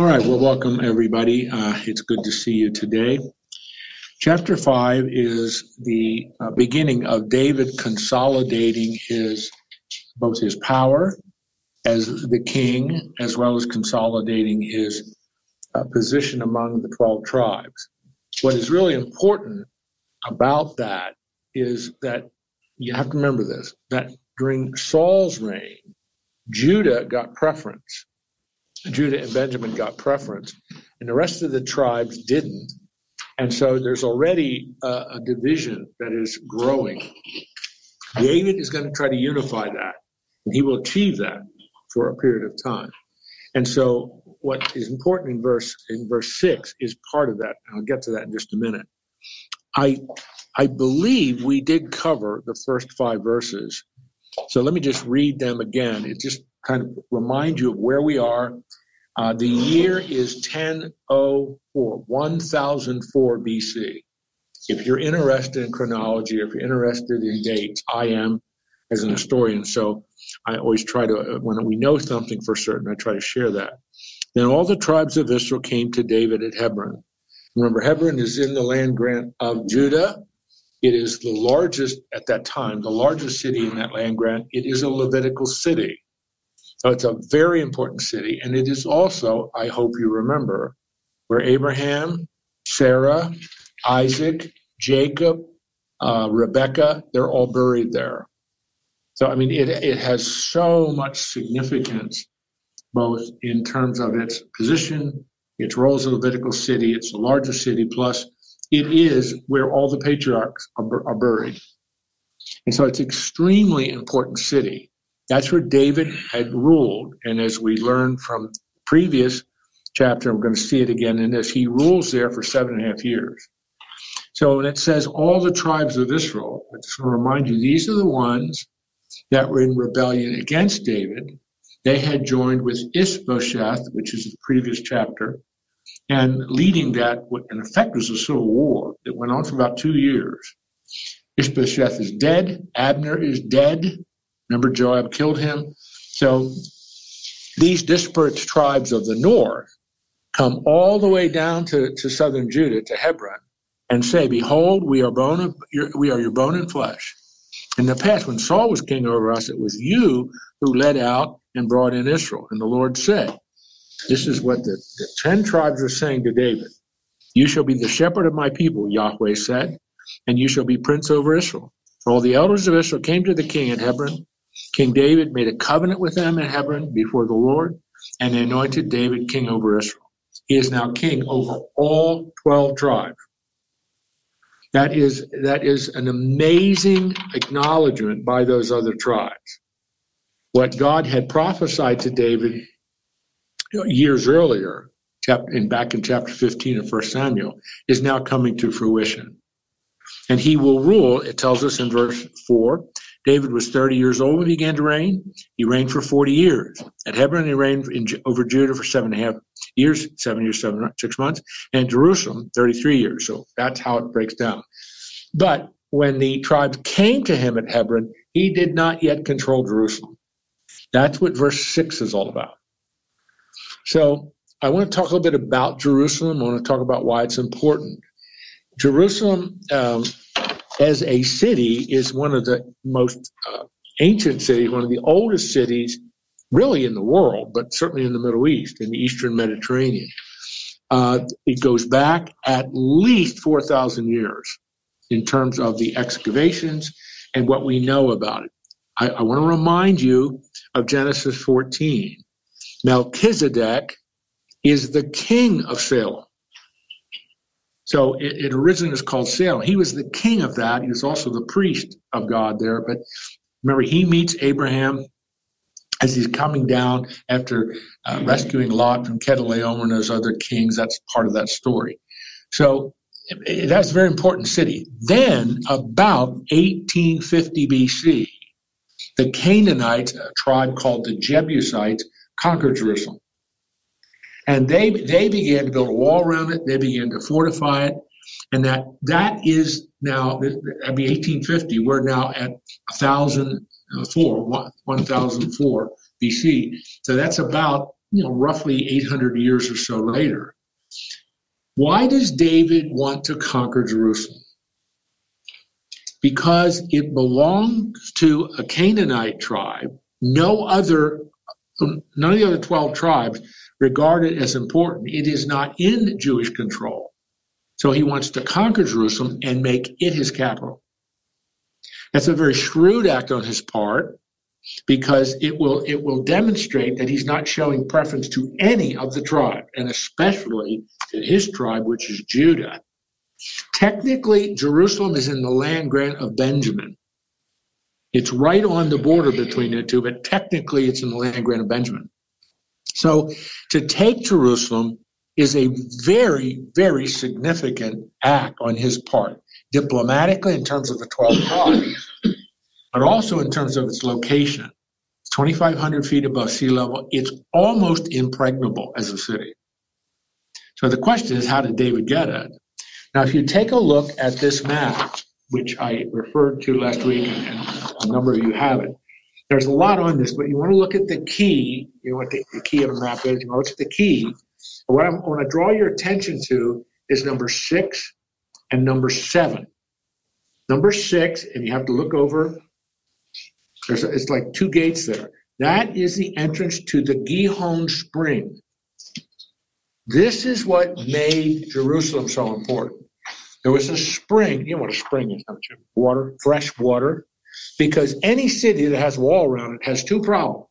All right, well, welcome everybody. Uh, it's good to see you today. Chapter 5 is the uh, beginning of David consolidating his both his power as the king as well as consolidating his uh, position among the 12 tribes. What is really important about that is that you have to remember this that during Saul's reign, Judah got preference. Judah and Benjamin got preference, and the rest of the tribes didn't. And so there's already a, a division that is growing. David is going to try to unify that, and he will achieve that for a period of time. And so what is important in verse in verse six is part of that. I'll get to that in just a minute. I I believe we did cover the first five verses. So let me just read them again. It just kind of remind you of where we are. Uh, the year is 1004, 1004 BC. If you're interested in chronology, if you're interested in dates, I am as an historian. So I always try to, when we know something for certain, I try to share that. Then all the tribes of Israel came to David at Hebron. Remember, Hebron is in the land grant of Judah. It is the largest, at that time, the largest city in that land grant. It is a Levitical city. So it's a very important city. And it is also, I hope you remember, where Abraham, Sarah, Isaac, Jacob, uh, Rebecca, they're all buried there. So, I mean, it, it has so much significance, both in terms of its position, its role as a Levitical city, it's the largest city, plus it is where all the patriarchs are, are buried. And so it's extremely important city. That's where David had ruled. And as we learned from previous chapter, we're going to see it again in this, he rules there for seven and a half years. So when it says all the tribes of Israel, I just want to remind you, these are the ones that were in rebellion against David. They had joined with Ishbosheth, which is the previous chapter, and leading that, in effect, was a civil war that went on for about two years. Ishbosheth is dead. Abner is dead. Remember, Joab killed him. So these disparate tribes of the north come all the way down to, to southern Judah, to Hebron, and say, Behold, we are bone of, we are your bone and flesh. In the past, when Saul was king over us, it was you who led out and brought in Israel. And the Lord said, This is what the, the ten tribes are saying to David. You shall be the shepherd of my people, Yahweh said, and you shall be prince over Israel. All the elders of Israel came to the king at Hebron. King David made a covenant with them in Hebron before the Lord, and they anointed David king over Israel. He is now king over all 12 tribes. That is, that is an amazing acknowledgement by those other tribes. What God had prophesied to David years earlier, in, back in chapter 15 of 1 Samuel, is now coming to fruition. And he will rule, it tells us in verse 4. David was 30 years old when he began to reign. He reigned for 40 years. At Hebron, he reigned in, over Judah for seven and a half years, seven years, seven, six months, and Jerusalem, 33 years. So that's how it breaks down. But when the tribes came to him at Hebron, he did not yet control Jerusalem. That's what verse 6 is all about. So I want to talk a little bit about Jerusalem. I want to talk about why it's important. Jerusalem, um, as a city, is one of the most uh, ancient cities, one of the oldest cities really in the world, but certainly in the Middle East, in the Eastern Mediterranean. Uh, it goes back at least 4,000 years in terms of the excavations and what we know about it. I, I want to remind you of Genesis 14. Melchizedek is the king of Salem. So it, it originally was called Salem. He was the king of that. He was also the priest of God there. But remember, he meets Abraham as he's coming down after uh, rescuing Lot from Chedorlaomer and those other kings. That's part of that story. So that's a very important city. Then, about 1850 BC, the Canaanites, a tribe called the Jebusites, conquered Jerusalem. And they, they began to build a wall around it. They began to fortify it. And that, that is now, I mean, 1850, we're now at 1004, 1004 BC. So that's about you know, roughly 800 years or so later. Why does David want to conquer Jerusalem? Because it belongs to a Canaanite tribe. No other, um, none of the other 12 tribes regard it as important. It is not in Jewish control. So he wants to conquer Jerusalem and make it his capital. That's a very shrewd act on his part because it will it will demonstrate that he's not showing preference to any of the tribe, and especially to his tribe, which is Judah. Technically, Jerusalem is in the land grant of Benjamin. It's right on the border between the two, but technically it's in the land grant of Benjamin. So to take Jerusalem is a very, very significant act on his part, diplomatically in terms of the 12 tribes, but also in terms of its location. 2,500 feet above sea level. It's almost impregnable as a city. So the question is, how did David get it? Now, if you take a look at this map, which I referred to last week, and a number of you have it, there's a lot on this, but you want to look at the key. You know what the, the key of a map is. You want to look at the key. What I want to draw your attention to is number six and number seven. Number six, and you have to look over there's it's like two gates there. That is the entrance to the Gihon Spring. This is what made Jerusalem so important. There was a spring. You know what a spring is, don't you? Water, fresh water. Because any city that has a wall around it has two problems.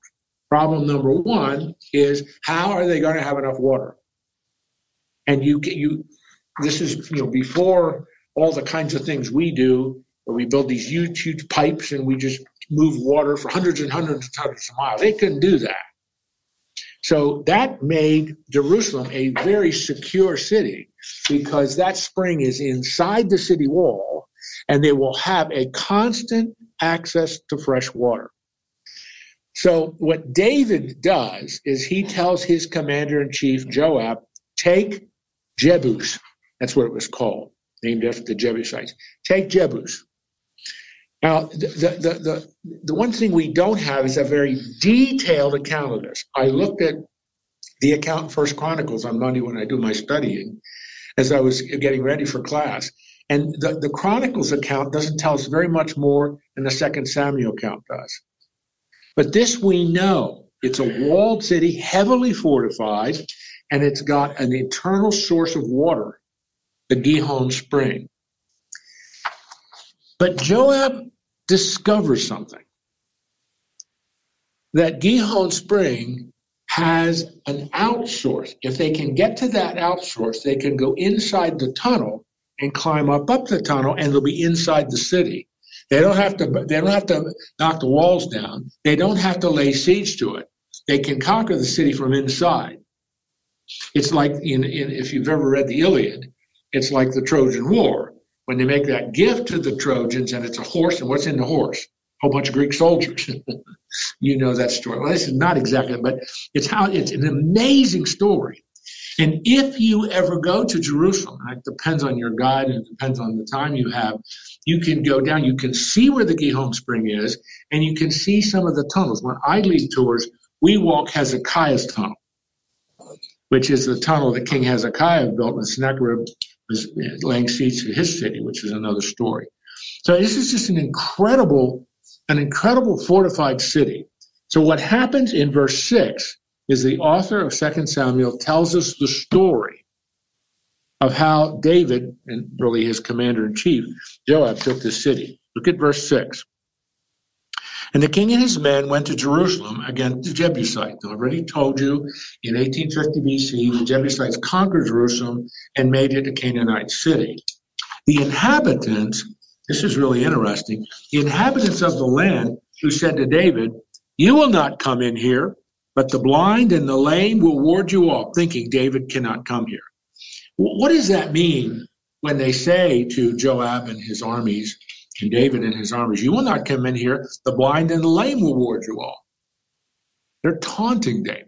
Problem number one is how are they going to have enough water? And you you this is you know before all the kinds of things we do, where we build these huge huge pipes and we just move water for hundreds and hundreds and hundreds of miles. They couldn't do that. So that made Jerusalem a very secure city because that spring is inside the city wall and they will have a constant access to fresh water. So what David does is he tells his commander in chief Joab, take Jebus. That's what it was called, named after the Jebusites. Take Jebus. Now, the, the, the, the one thing we don't have is a very detailed account of this. I looked at the account in First Chronicles on Monday when I do my studying as I was getting ready for class. And the, the Chronicles account doesn't tell us very much more than the Second Samuel account does. But this we know. It's a walled city, heavily fortified, and it's got an internal source of water, the Gihon Spring. But Joab discovers something that Gihon Spring has an outsource. If they can get to that outsource, they can go inside the tunnel and climb up up the tunnel, and they'll be inside the city. They don't have to. They don't have to knock the walls down. They don't have to lay siege to it. They can conquer the city from inside. It's like in, in if you've ever read the Iliad, it's like the Trojan War when they make that gift to the Trojans and it's a horse, and what's in the horse? A whole bunch of Greek soldiers. you know that story. Well, this is not exactly, but it's how it's an amazing story. And if you ever go to Jerusalem, it depends on your guide and it depends on the time you have, you can go down, you can see where the Gihon Spring is, and you can see some of the tunnels. When I lead tours, we walk Hezekiah's tunnel, which is the tunnel that King Hezekiah built when Sennacherib was laying siege to his city, which is another story. So this is just an incredible, an incredible fortified city. So what happens in verse six is the author of Second Samuel tells us the story of how David, and really his commander in chief, Joab, took the city. Look at verse six. And the king and his men went to Jerusalem against the Jebusites. I already told you in 1850 BC, the Jebusites conquered Jerusalem and made it a Canaanite city. The inhabitants, this is really interesting, the inhabitants of the land who said to David, You will not come in here, but the blind and the lame will ward you off, thinking David cannot come here. What does that mean when they say to Joab and his armies, and David and his armies, You will not come in here. The blind and the lame will ward you off. They're taunting David.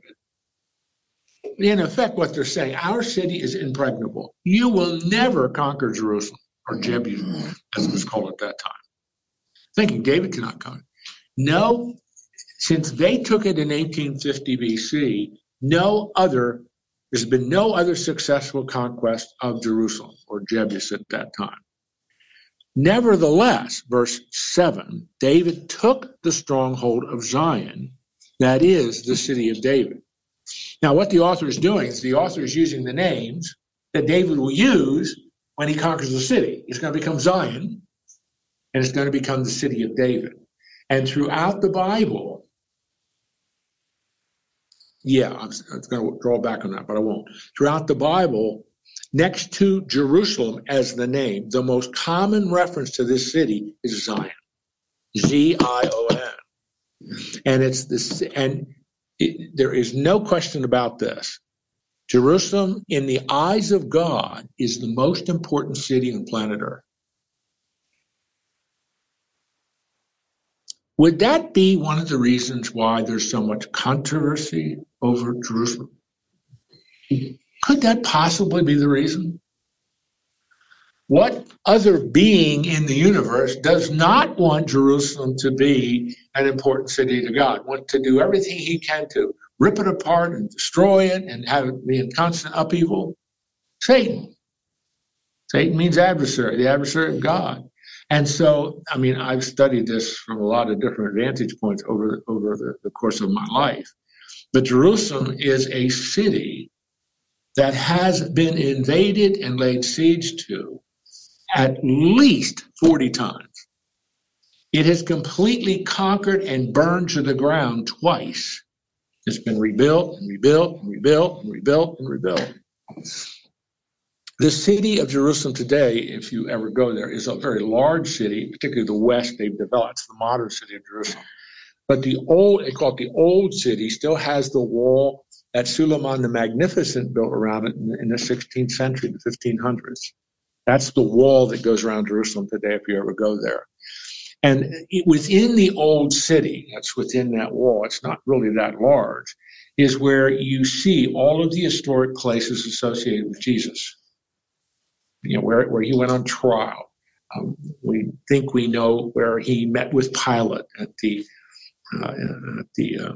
In effect, what they're saying, our city is impregnable. You will never conquer Jerusalem, or Jebus, as it was called at that time. Thinking David cannot come. No, since they took it in 1850 BC, no other, there's been no other successful conquest of Jerusalem or Jebus at that time. Nevertheless, verse 7, David took the stronghold of Zion, that is the city of David. Now, what the author is doing is the author is using the names that David will use when he conquers the city. It's going to become Zion, and it's going to become the city of David. And throughout the Bible, yeah, I'm, I'm going to draw back on that, but I won't. Throughout the Bible, next to Jerusalem as the name, the most common reference to this city is Zion, Z I O N, and it's this, and it, there is no question about this. Jerusalem, in the eyes of God, is the most important city on planet Earth. Would that be one of the reasons why there's so much controversy over Jerusalem? Could that possibly be the reason? What other being in the universe does not want Jerusalem to be an important city to God, want to do everything he can to rip it apart and destroy it and have it be in constant upheaval? Satan. Satan means adversary, the adversary of God. And so, I mean, I've studied this from a lot of different vantage points over, over the, the course of my life. But Jerusalem is a city that has been invaded and laid siege to at least 40 times. It has completely conquered and burned to the ground twice. It's been rebuilt and rebuilt and rebuilt and rebuilt and rebuilt. The city of Jerusalem today, if you ever go there, is a very large city, particularly the west they've developed. It's the modern city of Jerusalem. But the old, they call it the old city, still has the wall that Suleiman the Magnificent built around it in, the 16th century, the 1500s. That's the wall that goes around Jerusalem today if you ever go there. And it, within the old city, that's within that wall, it's not really that large, is where you see all of the historic places associated with Jesus you know, where, where he went on trial. Um, we think we know where he met with Pilate at the at the uh,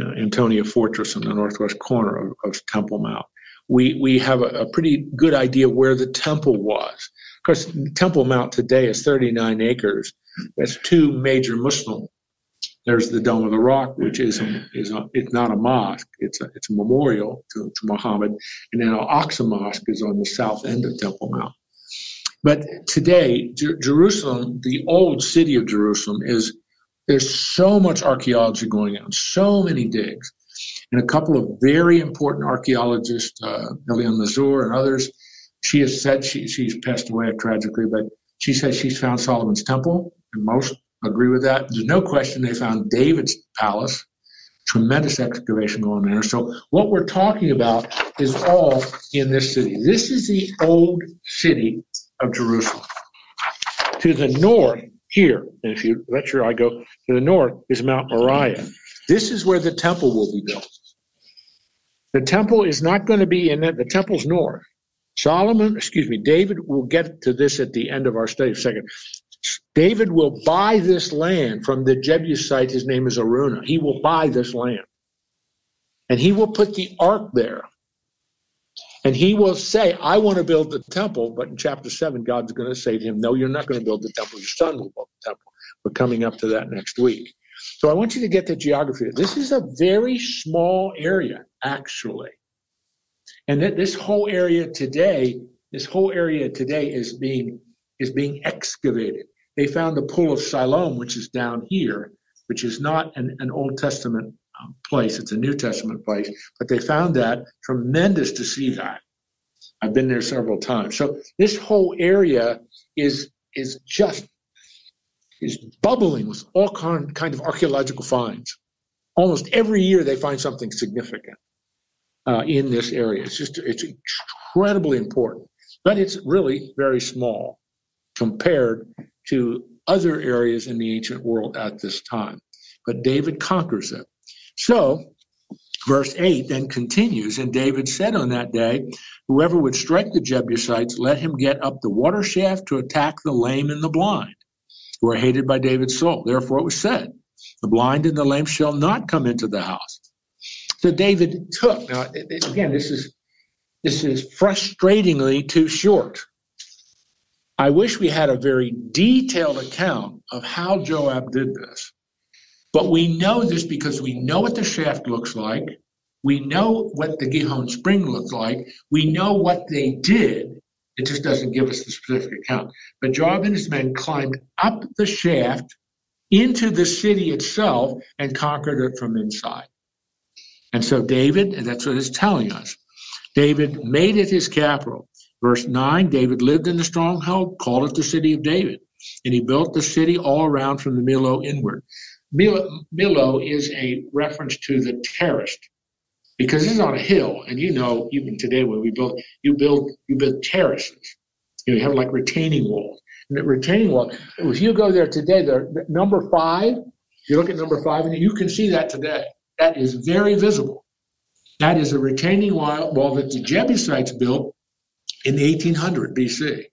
uh, Antonia Fortress in the northwest corner of, of Temple Mount. We we have a, a, pretty good idea where the temple was. Of course, Temple Mount today is 39 acres. That's two major Muslim there's the Dome of the Rock, which is a, is a, it's not a mosque. It's a it's a memorial to, to Muhammad, and then Al Aqsa Mosque is on the south end of Temple Mount. But today, Jer- Jerusalem, the old city of Jerusalem, is there's so much archaeology going on, so many digs, and a couple of very important archaeologists, uh, Eilat Mazar and others. She has said she she's passed away tragically, but she says she's found Solomon's temple, and most agree with that. There's no question they found David's palace, tremendous excavation going there. So what we're talking about is all in this city. This is the old city of Jerusalem. To the north, here, and if you let your eye go to the north, is Mount Moriah. This is where the temple will be built. The temple is not going to be in it. The temple's north. Solomon, excuse me, David will get to this at the end of our study. Second, David will buy this land from the Jebusite. His name is Araunah. He will buy this land. And he will put the ark there. And he will say, I want to build the temple. But in chapter 7, God's going to say to him, No, you're not going to build the temple. Your son will build the temple. We're coming up to that next week. So I want you to get the geography. This is a very small area, actually. And that this whole area today, this whole area today is being is being excavated. They found the pool of Siloam, which is down here, which is not an, an Old Testament place, it's a New Testament place, but they found that tremendous to see that. I've been there several times. So this whole area is is just is bubbling with all kind, kind of archaeological finds. Almost every year they find something significant uh, in this area. It's just it's incredibly important, but it's really very small compared to other areas in the ancient world at this time. But David conquers it. So, verse 8 then continues, and David said on that day, Whoever would strike the Jebusites, let him get up the water shaft to attack the lame and the blind, who are hated by David's soul. Therefore it was said, The blind and the lame shall not come into the house. So David took. Now, again, this is this is frustratingly too short. I wish we had a very detailed account of how Joab did this. But we know this because we know what the shaft looks like. We know what the Gihon spring looked like. We know what they did. It just doesn't give us the specific account. But Joab and his men climbed up the shaft into the city itself and conquered it from inside. And so David, and that's what it's telling us, David made it his capital. Verse 9 David lived in the stronghold, called it the city of David. And he built the city all around from the Millo inward. Millo, is a reference to the terraced because this is on a hill, and you know, even today when we build, you build, you build terraces. You have like retaining walls. And the retaining wall, if you go there today, the number five, you look at number five, and you can see that today. That is very visible. That is a retaining wall, wall that the Jebusites built in 1800 BC.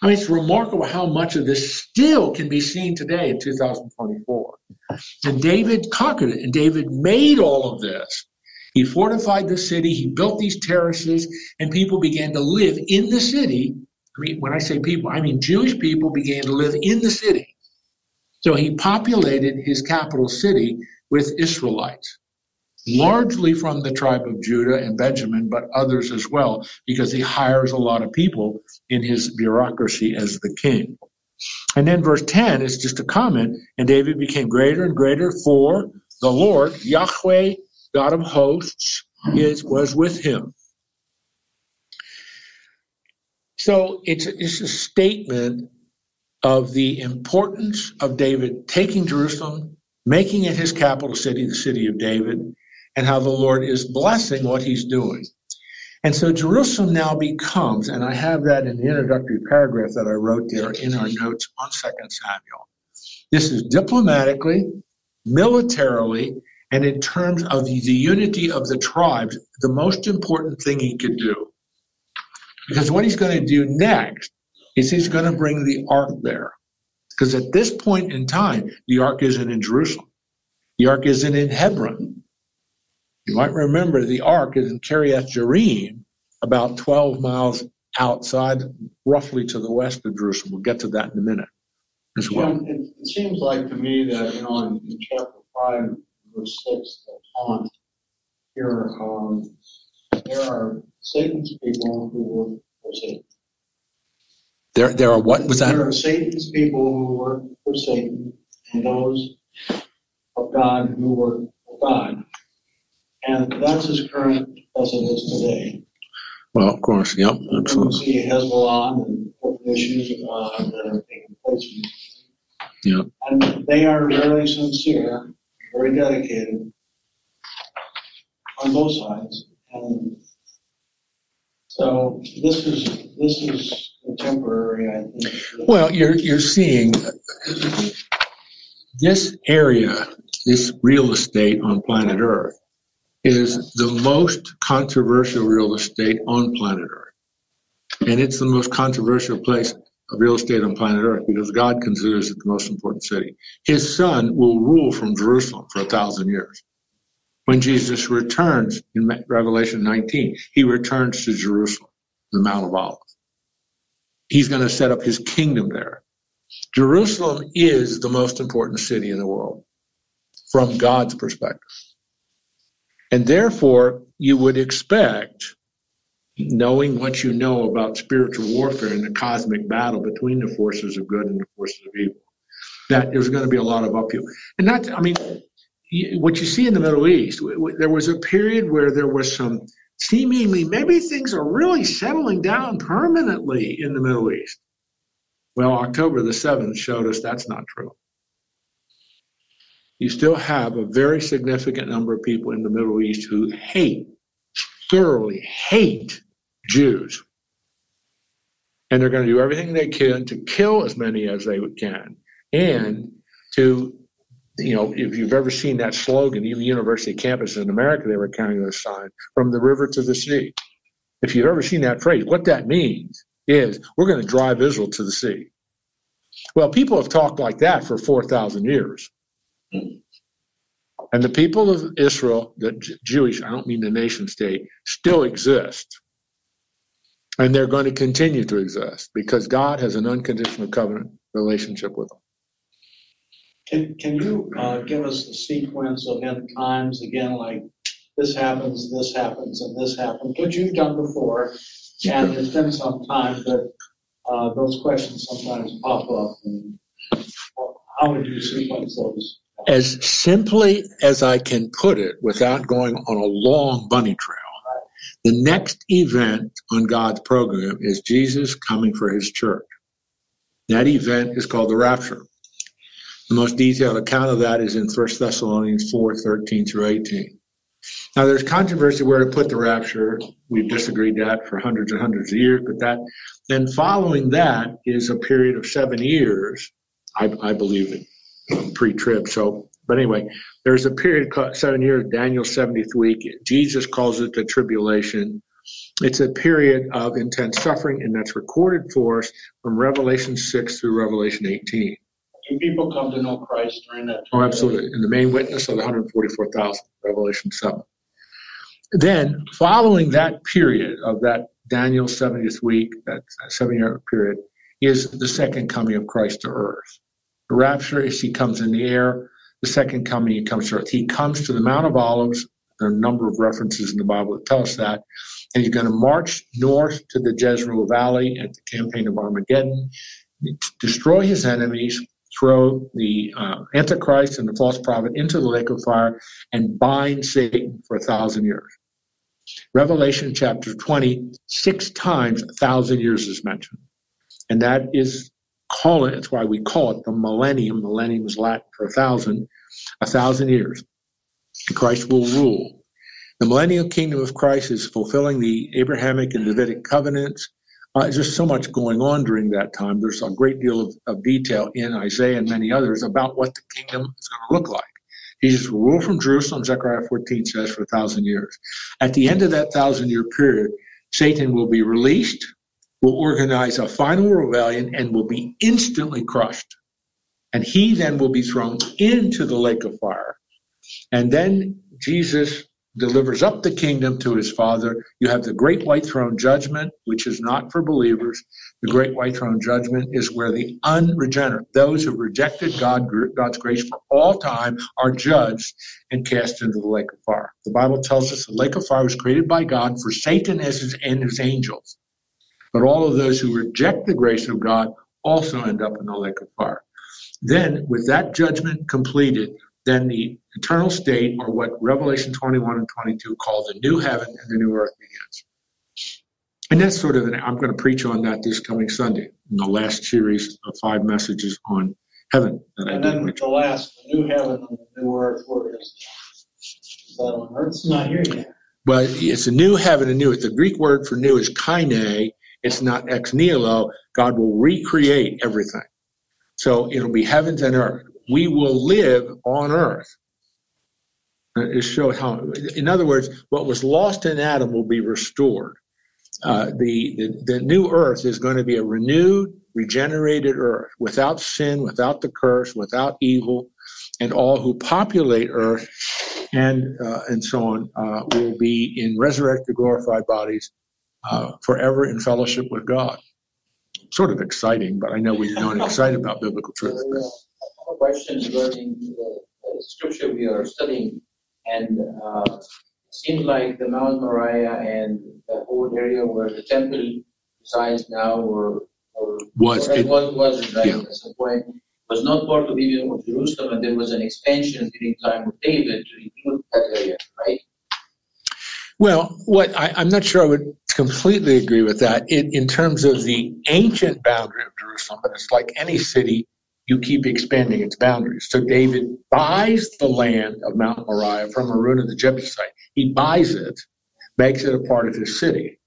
I mean, it's remarkable how much of this still can be seen today in 2024. And David conquered it, and David made all of this. He fortified the city, he built these terraces, and people began to live in the city. I mean, when I say people, I mean Jewish people began to live in the city. So he populated his capital city with Israelites largely from the tribe of Judah and Benjamin, but others as well, because he hires a lot of people in his bureaucracy as the king. And then verse 10 is just a comment, and David became greater and greater, for the Lord, Yahweh, God of hosts, is, was with him. So it's, it's a statement of the importance of David taking Jerusalem, making it his capital city, the city of David, and how the Lord is blessing what he's doing. And so Jerusalem now becomes, and I have that in the introductory paragraph that I wrote there in our notes on 2 Samuel. This is diplomatically, militarily, and in terms of the, the unity of the tribes, the most important thing he could do. Because what he's going to do next is he's going to bring the ark there. Because at this point in time, the ark isn't in Jerusalem. The ark isn't in Hebron. You might remember the ark is in Kiriath Jearim, about 12 miles outside, roughly to the west of Jerusalem. We'll get to that in a minute as well. It, it, seems like to me that, you know, in, in chapter 5, verse 6, the taunt here, um, there are Satan's people who work for Satan. There, there are what was that? There are Satan's people who work for Satan, and those of God who work for God. And that's as current as it is today. Well, of course, yep, absolutely. We see Hezbollah and different issues uh, that are taking place. Yeah. And they are very sincere, very dedicated on both sides. And so this is this is contemporary, I think. Well, you're you're seeing this area, this real estate on planet Earth is the most controversial real estate on planet Earth. And it's the most controversial place of real estate on planet Earth because God considers it the most important city. His son will rule from Jerusalem for a thousand years. When Jesus returns in Revelation 19, he returns to Jerusalem, the Mount of Olives. He's going to set up his kingdom there. Jerusalem is the most important city in the world from God's perspective. And therefore, you would expect, knowing what you know about spiritual warfare and the cosmic battle between the forces of good and the forces of evil, that there's going to be a lot of upheaval. And not, I mean, what you see in the Middle East, there was a period where there was some seemingly, maybe things are really settling down permanently in the Middle East. Well, October the 7th showed us that's not true you still have a very significant number of people in the Middle East who hate, thoroughly hate Jews. And they're going to do everything they can to kill as many as they can and to, you know, if you've ever seen that slogan, even university campuses in America, they were carrying this sign from the river to the sea. If you've ever seen that phrase, what that means is we're going to drive Israel to the sea. Well, people have talked like that for 4,000 years. And the people of Israel, the Jewish, I don't mean the nation state, still exist. And they're going to continue to exist because God has an unconditional covenant relationship with them. Can, can you uh, give us the sequence of end times again, like this happens, this happens, and this happens, which you've done before, and it's been some time, but uh, those questions sometimes pop up. And how would you sequence those? As simply as I can put it without going on a long bunny trail, the next event on God's program is Jesus coming for his church. That event is called the rapture. The most detailed account of that is in 1 Thessalonians 4 13 through 18. Now, there's controversy where to put the rapture. We've disagreed that for hundreds and hundreds of years, but that then following that is a period of seven years, I, I believe it, pre-trib. So, but anyway, there's a period called seven years, Daniel's 70th week. Jesus calls it the tribulation. It's a period of intense suffering, and that's recorded for us from Revelation 6 through Revelation 18. Do people come to know Christ during that? Oh, absolutely. And the main witness of the 144,000, Revelation 7. Then, following that period of that Daniel 70th week, that seven year period, is the second coming of Christ to earth. Rapture is he comes in the air. The second coming, he comes to earth. He comes to the Mount of Olives. There are a number of references in the Bible that tell us that. And he's going to march north to the Jezreel Valley at the campaign of Armageddon, destroy his enemies, throw the uh, Antichrist and the false prophet into the lake of fire, and bind Satan for a thousand years. Revelation chapter 20, six times a thousand years is mentioned. And that is call it, that's why we call it the millennium. Millennium is Latin for a thousand, a thousand years. Christ will rule. The millennial kingdom of Christ is fulfilling the Abrahamic and Davidic covenants. Uh, there's just so much going on during that time. There's a great deal of, of detail in Isaiah and many others about what the kingdom is going to look like. Jesus will rule from Jerusalem, Zechariah 14 says, for a thousand years. At the end of that thousand year period, Satan will be released, will organize a final rebellion, and will be instantly crushed. And he then will be thrown into the lake of fire. And then Jesus delivers up the kingdom to his father. You have the great white throne judgment, which is not for believers. The great white throne judgment is where the unregenerate, those who rejected God, God's grace for all time, are judged and cast into the lake of fire. The Bible tells us the lake of fire was created by God for Satan and his, and his angels. But all of those who reject the grace of God also end up in the lake of fire. Then, with that judgment completed, then the eternal state, or what Revelation 21 and 22 call the new heaven and the new earth begins. And that's sort of, an, I'm going to preach on that this coming Sunday in the last series of five messages on heaven that I And did. then mention. the last, the new heaven and the new earth, where is is that on earth? It's not here yet. But it's a new heaven and new. Earth. The Greek word for new is kaine. It's not ex nihilo. God will recreate everything. So it'll be heavens and earth. We will live on earth. Uh, It showed how, in other words, what was lost in Adam will be restored. Uh, the, the, the new earth is going to be a renewed, regenerated earth without sin, without the curse, without evil, and all who populate earth and uh, and so on uh, will be in resurrected, glorified bodies uh, forever in fellowship with God. Sort of exciting, but I know we don't excite about biblical truth. I have a question regarding the the scripture we are studying. And uh, it seems like the Mount Moriah and the whole area where the temple resides now or or Was it- was was right yeah. at some point was not part of even of Jerusalem, and there was an expansion during the time of David to include that area, right? Well, what I, I'm not sure I would completely agree with that in, in terms of the ancient boundary of Jerusalem, but it's like any city, you keep expanding its boundaries. So David buys the land of Mount Moriah from Araunah the Jebusite. He buys it, makes it a part of his city.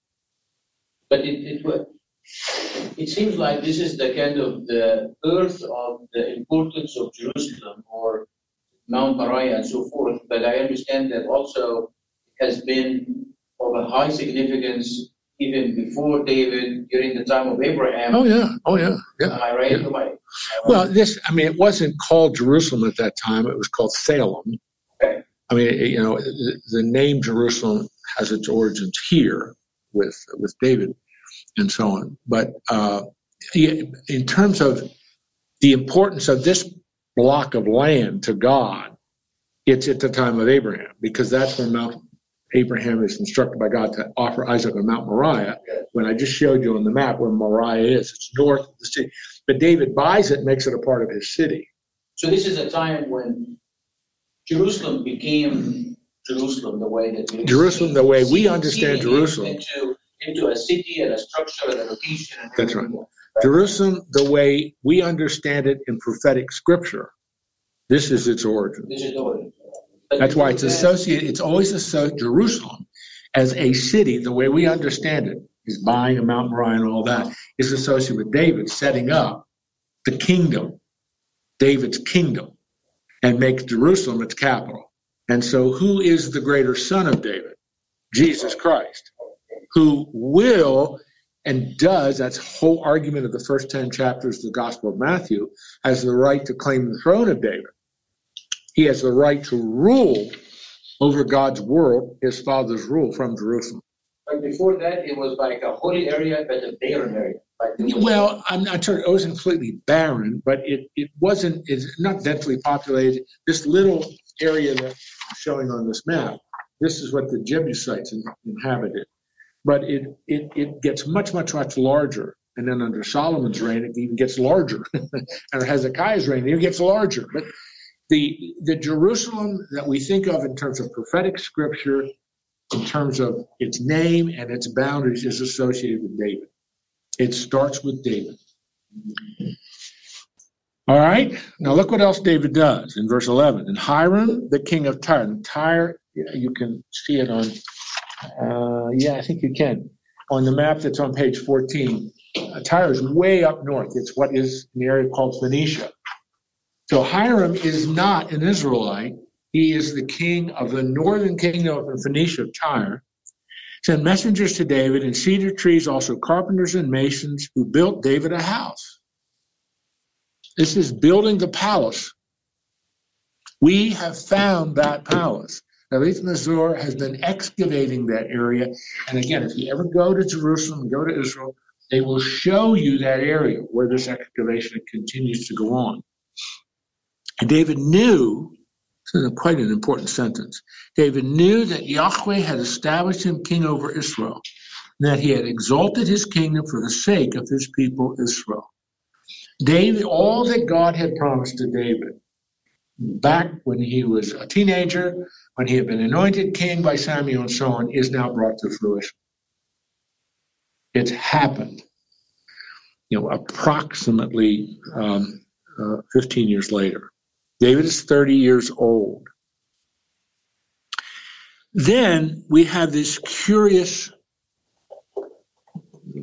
But it, it it seems like this is the kind of the birth of the importance of Jerusalem or Mount Moriah and so forth. But I understand that also has been of a high significance even before David, during the time of Abraham. Oh yeah, oh yeah, yeah. Am I right? yeah. Am I- am Well, this, I mean, it wasn't called Jerusalem at that time. It was called Salem. Okay. I mean, you know, the, the name Jerusalem has its origins here with with David and so on. But uh, in terms of the importance of this block of land to God, it's at the time of Abraham because that's when Mount Abraham is instructed by God to offer Isaac on Mount Moriah. When I just showed you on the map where Moriah is, it's north of the city. But David buys it, makes it a part of his city. So this is a time when Jerusalem became Jerusalem the way that we Jerusalem, the way we understand Jerusalem. Into, into a city and a structure and a location. And That's right. Jerusalem, the way we understand it in prophetic scripture, this is its origin. This is the origin. That's why it's associated, it's always associated, Jerusalem as a city, the way we understand it, is buying a Mount Moriah and all that, is associated with David setting up the kingdom, David's kingdom, and makes Jerusalem its capital. And so, who is the greater son of David? Jesus Christ, who will and does, that's whole argument of the first 10 chapters of the Gospel of Matthew, has the right to claim the throne of David. He has the right to rule over God's world, his father's rule from Jerusalem. But before that, it was like a holy area, but a barren area. well, I'm not sure it wasn't completely barren, but it, it wasn't, it's not densely populated. This little area that I'm showing on this map, this is what the Jebusites inhabited. But it, it, it gets much, much, much larger. And then under Solomon's reign, it even gets larger. and Hezekiah's reign, it even gets larger. But the, the Jerusalem that we think of in terms of prophetic scripture, in terms of its name and its boundaries, is associated with David. It starts with David. All right, now look what else David does in verse 11. And Hiram, the king of Tyre, and Tyre, you can see it on, uh, yeah, I think you can, on the map that's on page 14. Uh, Tyre is way up north. It's what is an area called Phoenicia. So Hiram is not an Israelite. He is the king of the northern kingdom of Phoenicia of Tyre. Sent messengers to David and cedar trees, also carpenters and masons who built David a house. This is building the palace. We have found that palace. Eilat Mazar has been excavating that area. And again, if you ever go to Jerusalem, go to Israel, they will show you that area where this excavation continues to go on. David knew, this is quite an important sentence, David knew that Yahweh had established him king over Israel, and that he had exalted his kingdom for the sake of his people Israel. David, all that God had promised to David back when he was a teenager, when he had been anointed king by Samuel and so on, is now brought to fruition. It's happened. You know, approximately um, uh, 15 years later. David is 30 years old. Then we have this curious,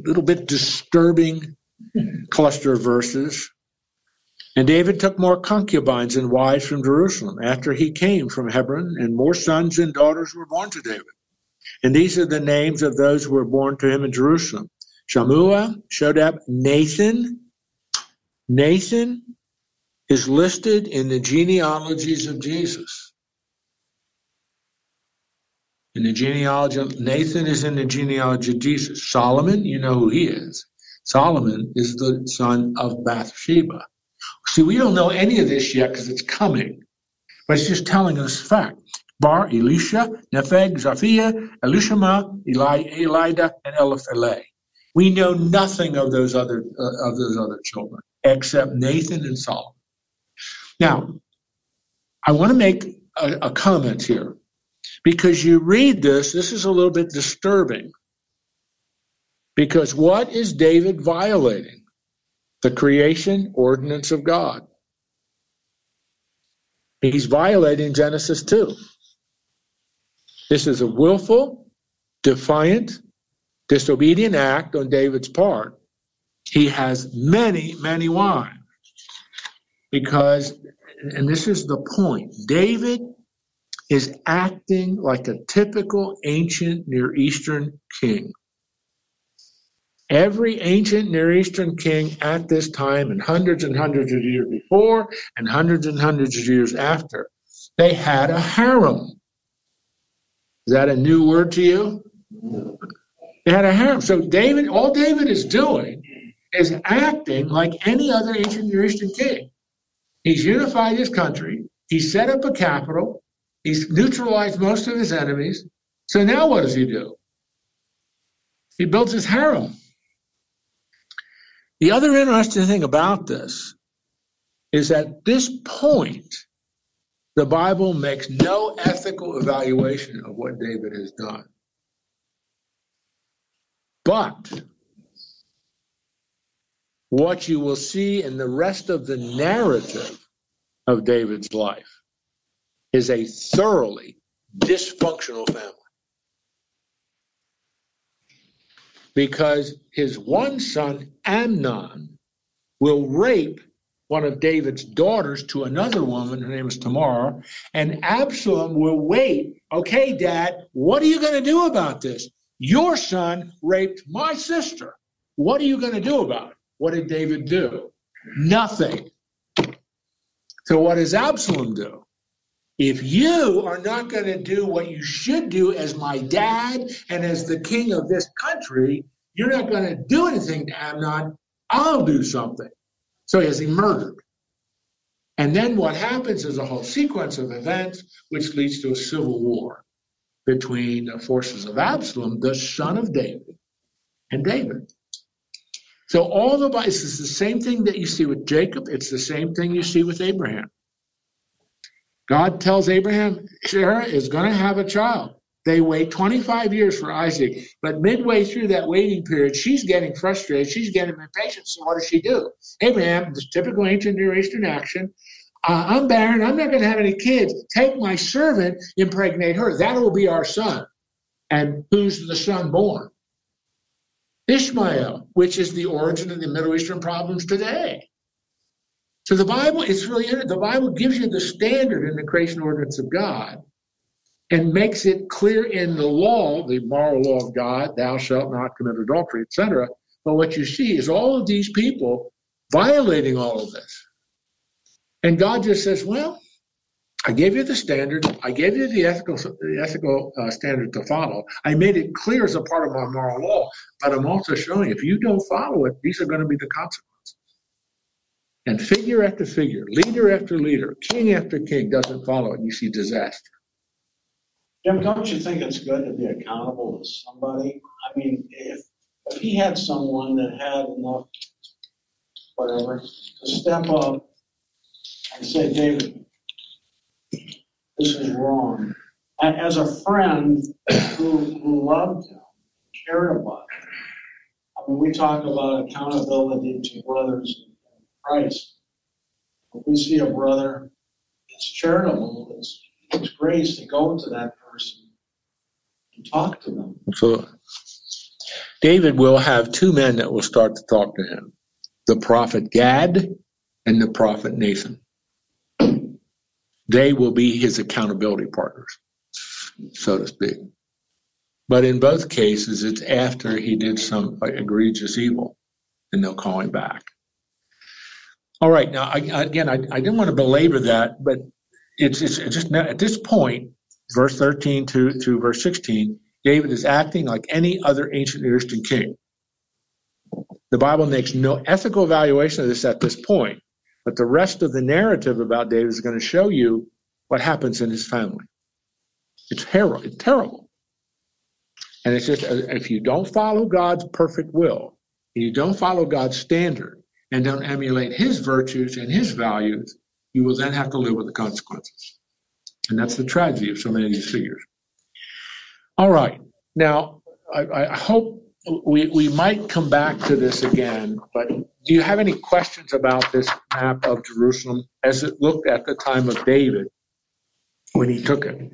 little bit disturbing cluster of verses. And David took more concubines and wives from Jerusalem after he came from Hebron, and more sons and daughters were born to David. And these are the names of those who were born to him in Jerusalem Shammua, Shobab, Nathan. Nathan is listed in the genealogies of Jesus. In the genealogy, Nathan is in the genealogy of Jesus. Solomon, you know who he is. Solomon is the son of Bathsheba. See, we don't know any of this yet because it's coming, but it's just telling us fact. Bar, Elisha, Nepheg, Japhia, Elishama, Eli, Elida, and Eliphelet. We know nothing of those other uh, of those other children except Nathan and Solomon. Now, I want to make a, a comment here because you read this. This is a little bit disturbing because what is David violating? The creation ordinance of God. He's violating Genesis 2. This is a willful, defiant, disobedient act on David's part. He has many, many wives. Because, and this is the point, David is acting like a typical ancient Near Eastern king. Every ancient Near Eastern king at this time, and hundreds and hundreds of years before, and hundreds and hundreds of years after, They had a harem. Is that a new word to you? They had a harem. So David, all David is doing is acting like any other ancient Near Eastern king. He's unified his country. He's set up a capital. He's neutralized most of his enemies. So now what does he do? He builds his harem. The other interesting thing about this is at this point, the Bible makes no ethical evaluation of what David has done. But what you will see in the rest of the narrative of David's life is a thoroughly dysfunctional family. Because his one son, Amnon, will rape one of David's daughters to another woman, her name is Tamar, and Absalom will wait. Okay, dad, what are you going to do about this? Your son raped my sister. What are you going to do about it? What did David do? Nothing. So, what does Absalom do? If you are not going to do what you should do as my dad and as the king of this country, you're not going to do anything to Amnon. I'll do something. So he has him murdered. And then what happens is a whole sequence of events which leads to a civil war between the forces of Absalom, the son of David, and David. So all the Bible is the same thing that you see with Jacob. It's the same thing you see with Abraham. God tells Abraham, Sarah is going to have a child. They wait 25 years for Isaac, but midway through that waiting period, she's getting frustrated. She's getting impatient. So what does she do? Abraham, this typical ancient Near Eastern action. Uh, I'm barren. I'm not going to have any kids. Take my servant, impregnate her. That will be our son. And who's the son born? Ishmael, which is the origin of the Middle Eastern problems today. So the Bible, it's really the Bible gives you the standard in the creation ordinance of God and makes it clear in the law, the moral law of God, thou shalt not commit adultery, etc. But what you see is all of these people violating all of this. And God just says, well, I gave you the standard. I gave you the ethical, the ethical uh, standard to follow. I made it clear as a part of my moral law, but I'm also showing if you don't follow it, these are going to be the consequences. And figure after figure, leader after leader, king after king doesn't follow it, you see disaster. Jim, don't you think it's good to be accountable to somebody? I mean, if, if he had someone that had enough, whatever, to step up and say, David, this is wrong. And as a friend who, who loved him, cared about him, I mean, we talk about accountability to brothers in Christ. We see a brother, it's charitable, it's, it's grace to go to that person and talk to them. So David will have two men that will start to talk to him the prophet Gad and the prophet Nathan they will be his accountability partners, so to speak. But in both cases, it's after he did some egregious evil, and they'll call him back. All right, now I, again, I, I didn't want to belabor that, but it's, it's just now, at this point, verse 13 to, to verse 16, David is acting like any other ancient Eastern king. The Bible makes no ethical evaluation of this at this point. But the rest of the narrative about David is going to show you what happens in his family. It's, terrible. it's terrible. And it's just, uh, if you don't follow God's perfect will, you don't follow God's standard, and don't emulate his virtues and his values, you will then have to live with the consequences. And that's the tragedy of so many of these figures. All right. Now, I, I hope we, we might come back to this again, but do you have any questions about this map of Jerusalem as it looked at the time of David when he took it?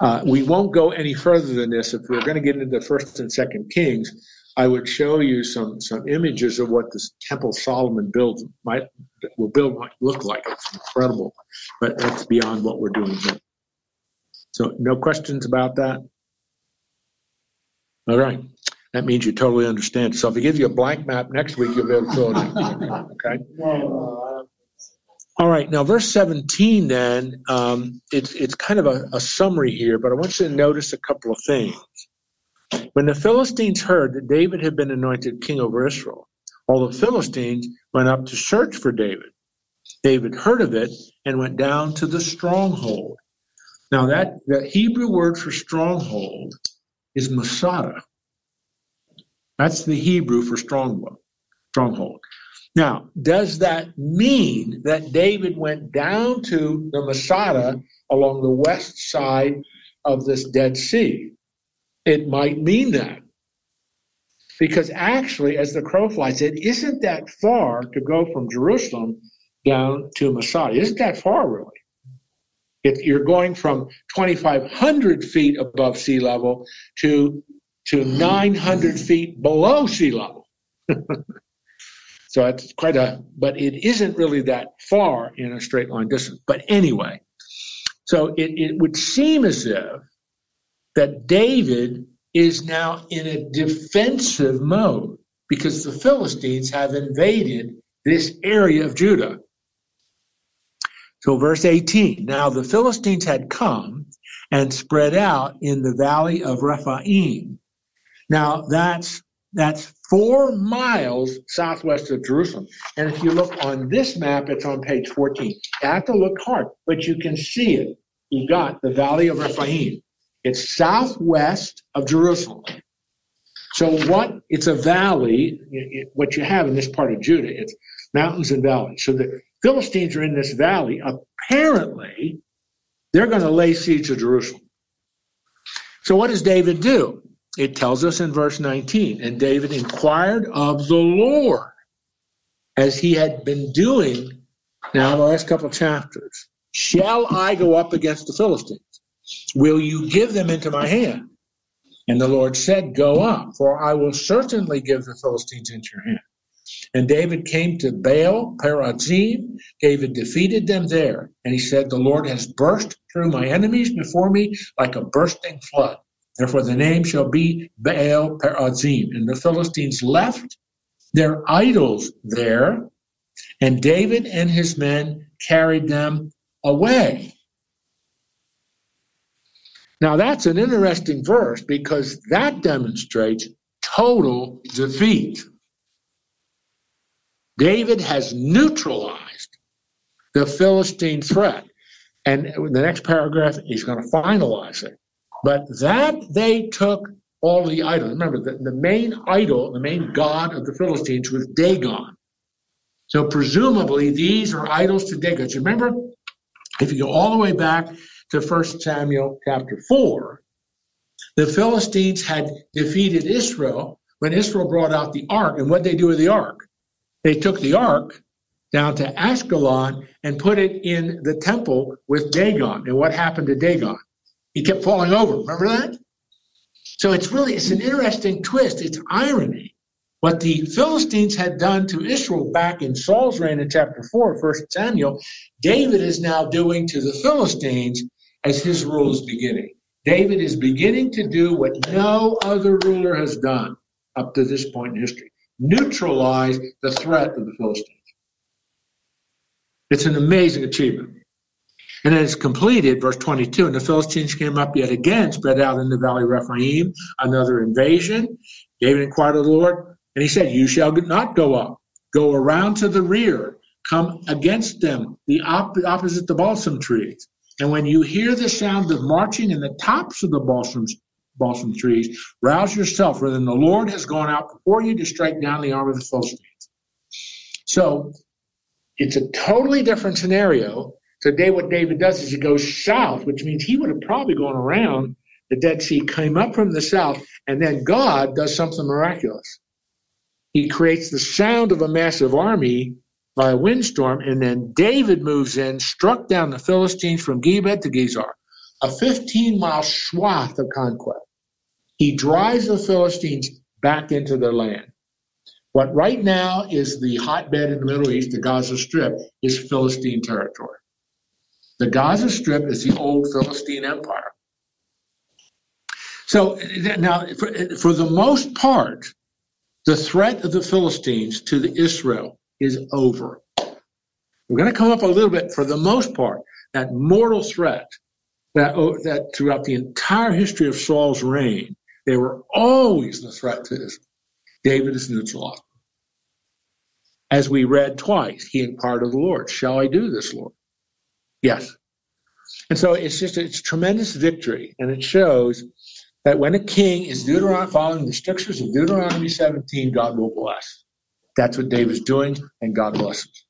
Uh, we won't go any further than this. If we're going to get into the First and Second Kings, I would show you some some images of what this Temple Solomon builds might will build might look like. It's incredible, but that's beyond what we're doing here. So, no questions about that. All right. That means you totally understand. So if he gives you a blank map next week, you'll be able to fill it. Okay? All right, now verse 17 then, um, it's, it's kind of a, a summary here, but I want you to notice a couple of things. When the Philistines heard that David had been anointed king over Israel, all the Philistines went up to search for David. David heard of it and went down to the stronghold. Now that the Hebrew word for stronghold is Masada. That's the Hebrew for stronghold. Stronghold. Now, does that mean that David went down to the Masada along the west side of this Dead Sea? It might mean that. Because actually, as the crow flies, it isn't that far to go from Jerusalem down to Masada. It isn't that far, really. If you're going from 2,500 feet above sea level to, to 900 feet below sea level. So it's quite a, but it isn't really that far in a straight line distance. But anyway, so it, it would seem as if that David is now in a defensive mode because the Philistines have invaded this area of Judah. So, verse 18 Now the Philistines had come and spread out in the valley of Rephaim. Now, that's that's four miles southwest of Jerusalem. And if you look on this map, it's on page 14. You have to look hard, but you can see it. You've got the Valley of Rephaim. It's southwest of Jerusalem. So what? It's a valley. What you have in this part of Judah, it's mountains and valleys. So the Philistines are in this valley. Apparently, they're going to lay siege to Jerusalem. So what does David do? It tells us in verse 19, and David inquired of the Lord as he had been doing now the last couple of chapters. Shall I go up against the Philistines? Will you give them into my hand? And the Lord said, Go up, for I will certainly give the Philistines into your hand. And David came to Baal Perazim. David defeated them there. And he said, The Lord has burst through my enemies before me like a bursting flood. Therefore, the name shall be Baal Perazim. And the Philistines left their idols there, and David and his men carried them away. Now, that's an interesting verse because that demonstrates total defeat. David has neutralized the Philistine threat. And the next paragraph, he's going to finalize it. But that they took all the idols. Remember, the, the main idol, the main god of the Philistines was Dagon. So presumably these are idols to Dagon. So remember, if you go all the way back to 1 Samuel chapter 4, the Philistines had defeated Israel when Israel brought out the ark. And what did they do with the ark? They took the ark down to Ashkelon and put it in the temple with Dagon. And what happened to Dagon? He kept falling over. Remember that? So it's really it's an interesting twist. It's irony. What the Philistines had done to Israel back in Saul's reign in chapter 4, 1 Samuel, David is now doing to the Philistines as his rule is beginning. David is beginning to do what no other ruler has done up to this point in history neutralize the threat of the Philistines. It's an amazing achievement. And it is completed, verse 22, and the Philistines came up yet again, spread out in the valley of Rephaim, another invasion. David inquired of the Lord, and he said, You shall not go up. Go around to the rear. Come against them, the op- opposite the balsam trees. And when you hear the sound of marching in the tops of the balsam, balsam trees, rouse yourself, for then the Lord has gone out before you to strike down the arm of the Philistines. So it's a totally different scenario so Dave, what David does is he goes south, which means he would have probably gone around the Dead Sea, came up from the south, and then God does something miraculous. He creates the sound of a massive army by a windstorm, and then David moves in, struck down the Philistines from Geba to Gezer, a 15 mile swath of conquest. He drives the Philistines back into their land. What right now is the hotbed in the Middle East, the Gaza Strip, is Philistine territory. The Gaza Strip is the old Philistine Empire. So now, for, for the most part, the threat of the Philistines to the Israel is over. We're going to come up a little bit for the most part, that mortal threat that, oh, that throughout the entire history of Saul's reign, they were always the threat to Israel. David is neutralized. As we read twice, he inquired of the Lord, Shall I do this, Lord? Yes. And so it's just it's a tremendous victory, and it shows that when a king is Deuteronomy, following the strictures of Deuteronomy 17, God will bless. That's what David's doing, and God blesses.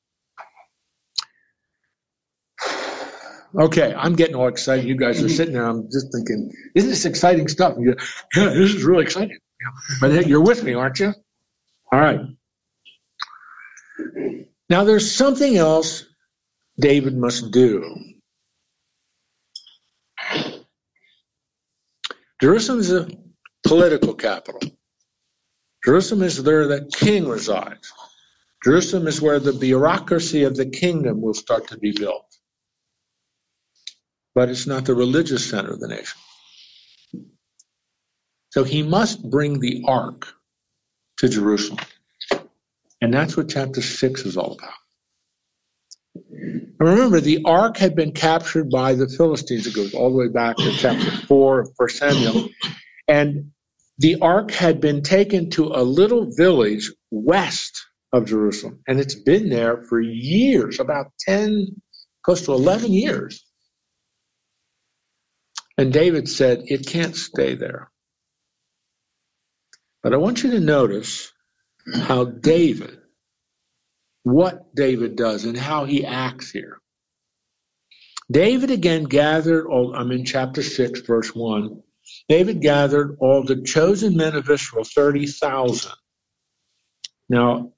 Okay, I'm getting all excited. You guys are sitting there. I'm just thinking, isn't this exciting stuff? Yeah, this is really exciting. But you're with me, aren't you? All right. Now, there's something else David must do. Jerusalem is a political capital. Jerusalem is where the king resides. Jerusalem is where the bureaucracy of the kingdom will start to be built. But it's not the religious center of the nation. So he must bring the ark to Jerusalem. And that's what chapter 6 is all about. And remember, the ark had been captured by the Philistines. It goes all the way back to chapter 4 of 1 Samuel. And the ark had been taken to a little village west of Jerusalem. And it's been there for years, about 10, close to 11 years. And David said, It can't stay there. But I want you to notice how David, what David does and how he acts here. David again gathered all, I'm in chapter 6, verse 1. David gathered all the chosen men of Israel, 30,000. Now,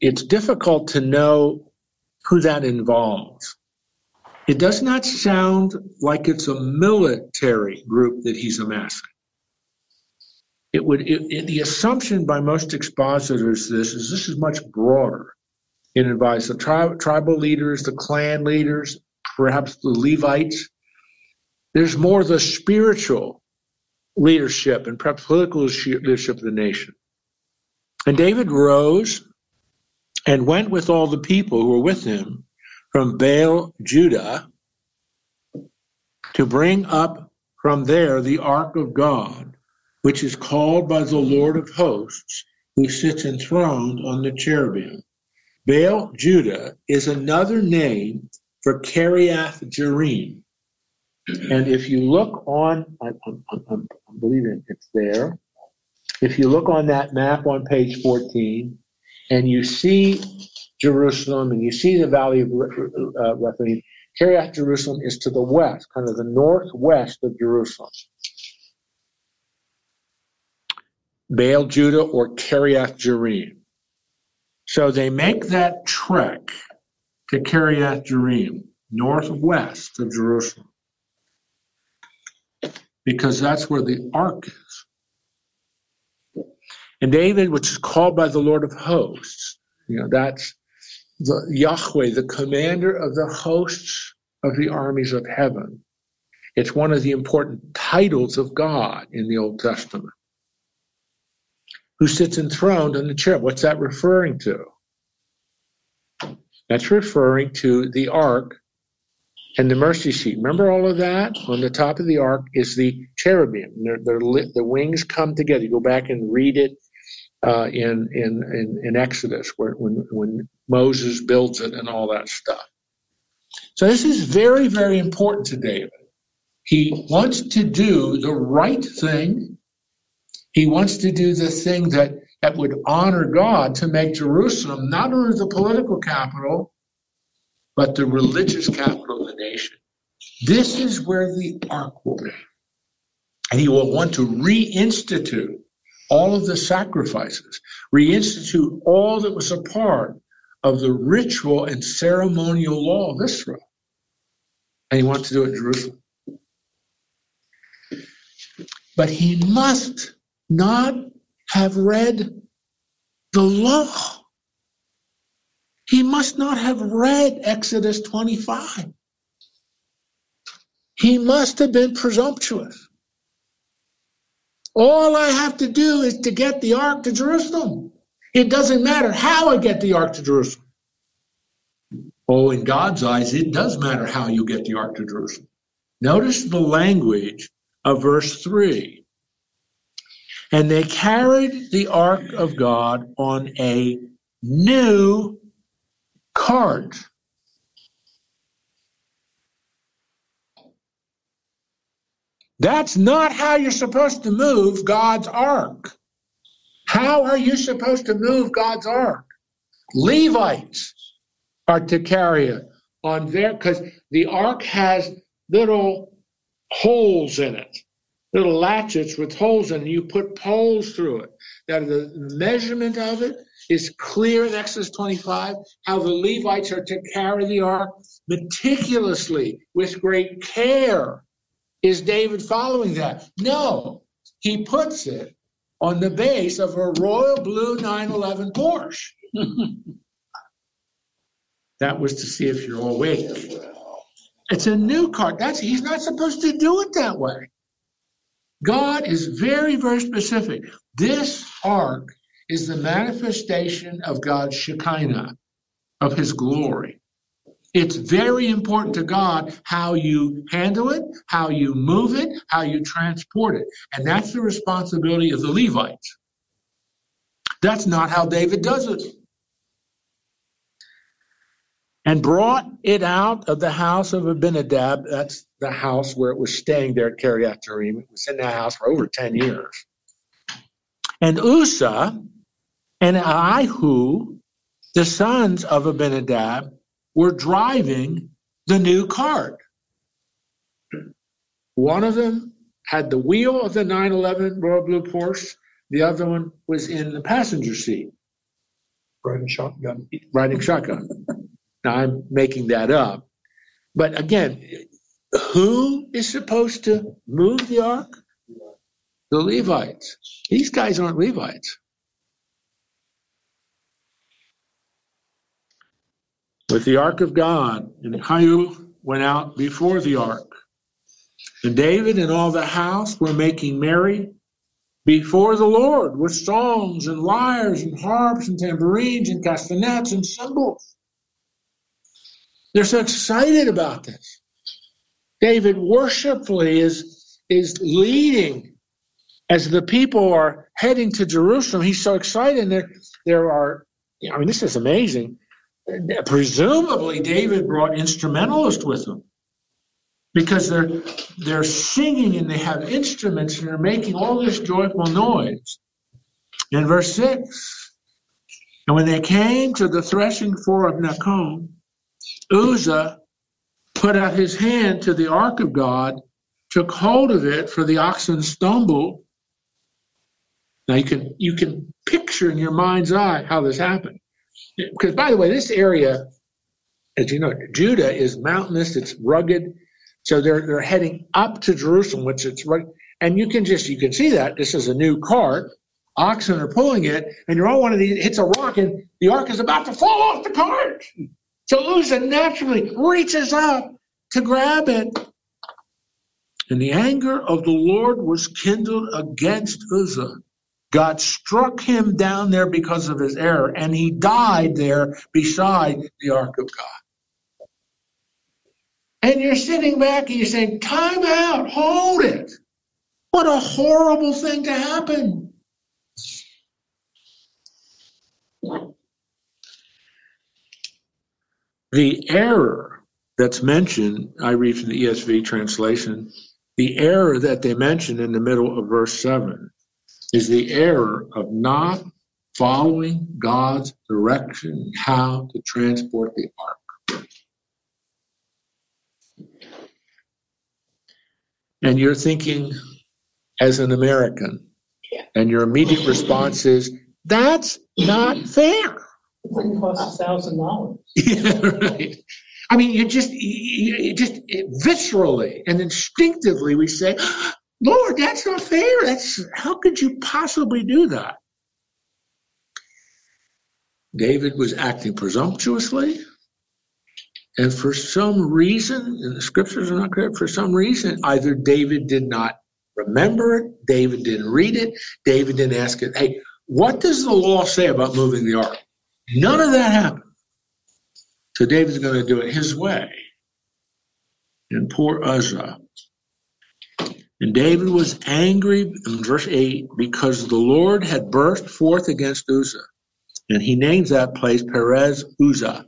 it's difficult to know who that involves. It does not sound like it's a military group that he's amassing it would it, it, the assumption by most expositors this is this is much broader. It invites the tri- tribal leaders, the clan leaders, perhaps the Levites. There's more the spiritual leadership and perhaps political leadership of the nation. And David rose and went with all the people who were with him from Baal, Judah, to bring up from there the ark of God which is called by the Lord of hosts, who sits enthroned on the cherubim. Baal Judah is another name for Kiriath Jearim. And if you look on, I, am I'm, I'm believing it's there. If you look on that map on page 14, and you see Jerusalem and you see the valley of uh, Rephaim, Kiriath Jerusalem is to the west, kind of the northwest of Jerusalem. Baal Judah or Kiriath Jearim. So they make that trek to Kiriath Jearim, northwest of Jerusalem, because that's where the ark is. And David, which is called by the Lord of hosts, you know, that's the Yahweh, the commander of the hosts of the armies of heaven. It's one of the important titles of God in the Old Testament who sits enthroned on the chair. What's that referring to? That's referring to the ark and the mercy seat. Remember all of that? On the top of the ark is the cherubim. They're, they're lit, the wings come together. You go back and read it uh, in, in, in, in Exodus where, when, when Moses builds it and all that stuff. So this is very, very important to David. He wants to do the right thing he wants to do the thing that, that would honor God to make Jerusalem not only the political capital, but the religious capital of the nation. This is where the ark will be. And he will want to reinstitute all of the sacrifices, reinstitute all that was a part of the ritual and ceremonial law of Israel. And he wants to do it in Jerusalem. But he must not have read the law. He must not have read Exodus 25. He must have been presumptuous. All I have to do is to get the ark to Jerusalem. It doesn't matter how I get the ark to Jerusalem. Oh, in God's eyes, it does matter how you get the ark to Jerusalem. Notice the language of verse 3. And they carried the ark of God on a new cart. That's not how you're supposed to move God's ark. How are you supposed to move God's ark? Levites are to carry it on their, because the ark has little holes in it, little latchets with holes in it. You put poles through it. That the measurement of it is clear in Exodus 25, how the Levites are to carry the ark meticulously with great care. Is David following that? No. He puts it on the base of a royal blue 911 Porsche. that was to see if you're awake. It's a new car. That's he's not supposed to do it that way. God is very, very specific. This ark is the manifestation of God's Shekinah, of his glory. It's very important to God how you handle it, how you move it, how you transport it. And that's the responsibility of the Levites. That's not how David does it. And brought it out of the house of Abinadab. That's the house where it was staying there at Jearim. It was in that house for over 10 years. And Uzzah and Ahio, the sons of Abinadab, were driving the new cart. One of them had the wheel of the 911 Royal Blue Porsche. The other one was in the passenger seat. Riding shotgun. Riding shotgun. now I'm making that up. But again, who is supposed to move the ark? The Levites. These guys aren't Levites. with the ark of God, and Ahio went out before the ark. And David and all the house were making merry before the Lord with songs and lyres and harps and tambourines and castanets and cymbals. They're so excited about this. David worshipfully is, is leading as the people are heading to Jerusalem. He's so excited. And there, there are, I mean, this is amazing presumably David brought instrumentalists with him because they're they're singing and they have instruments and they're making all this joyful noise. In verse six, and when they came to the threshing floor of Nacon, Uzzah put out his hand to the ark of God, took hold of it, for the oxen stumbled. Now you can you can picture in your mind's eye how this happened. Because, by the way, this area, as you know, Judah is mountainous, it's rugged. So they're, they're heading up to Jerusalem, which it's right. And you can just, you can see that. This is a new cart. Oxen are pulling it, and you're on one of these, it hits a rock, and the ark is about to fall off the cart. So Uzzah naturally reaches up to grab it. And the anger of the Lord was kindled against Uzzah God struck him down there because of his error, and he died there beside the ark of God. And you're sitting back and you're saying, Time out, hold it. What a horrible thing to happen. The error that's mentioned, I read from the ESV translation, the error that they mention in the middle of verse 7 is the error of not following God's direction how to transport the ark. And you're thinking as an American, and your immediate response is, that's not fair. It didn't cost a thousand dollars. Yeah, right. I mean, you just, you just viscerally and instinctively we say, Lord, that's not fair. That's how could you possibly do that? David was acting presumptuously. And for some reason, and the scriptures are not clear, for some reason, either David did not remember it, David didn't read it, David didn't ask it, hey, what does the law say about moving the ark? None of that happened. So David's going to do it his way. And poor Uzzah. And David was angry in verse 8 because the Lord had burst forth against Uzzah. And he names that place Perez Uzzah.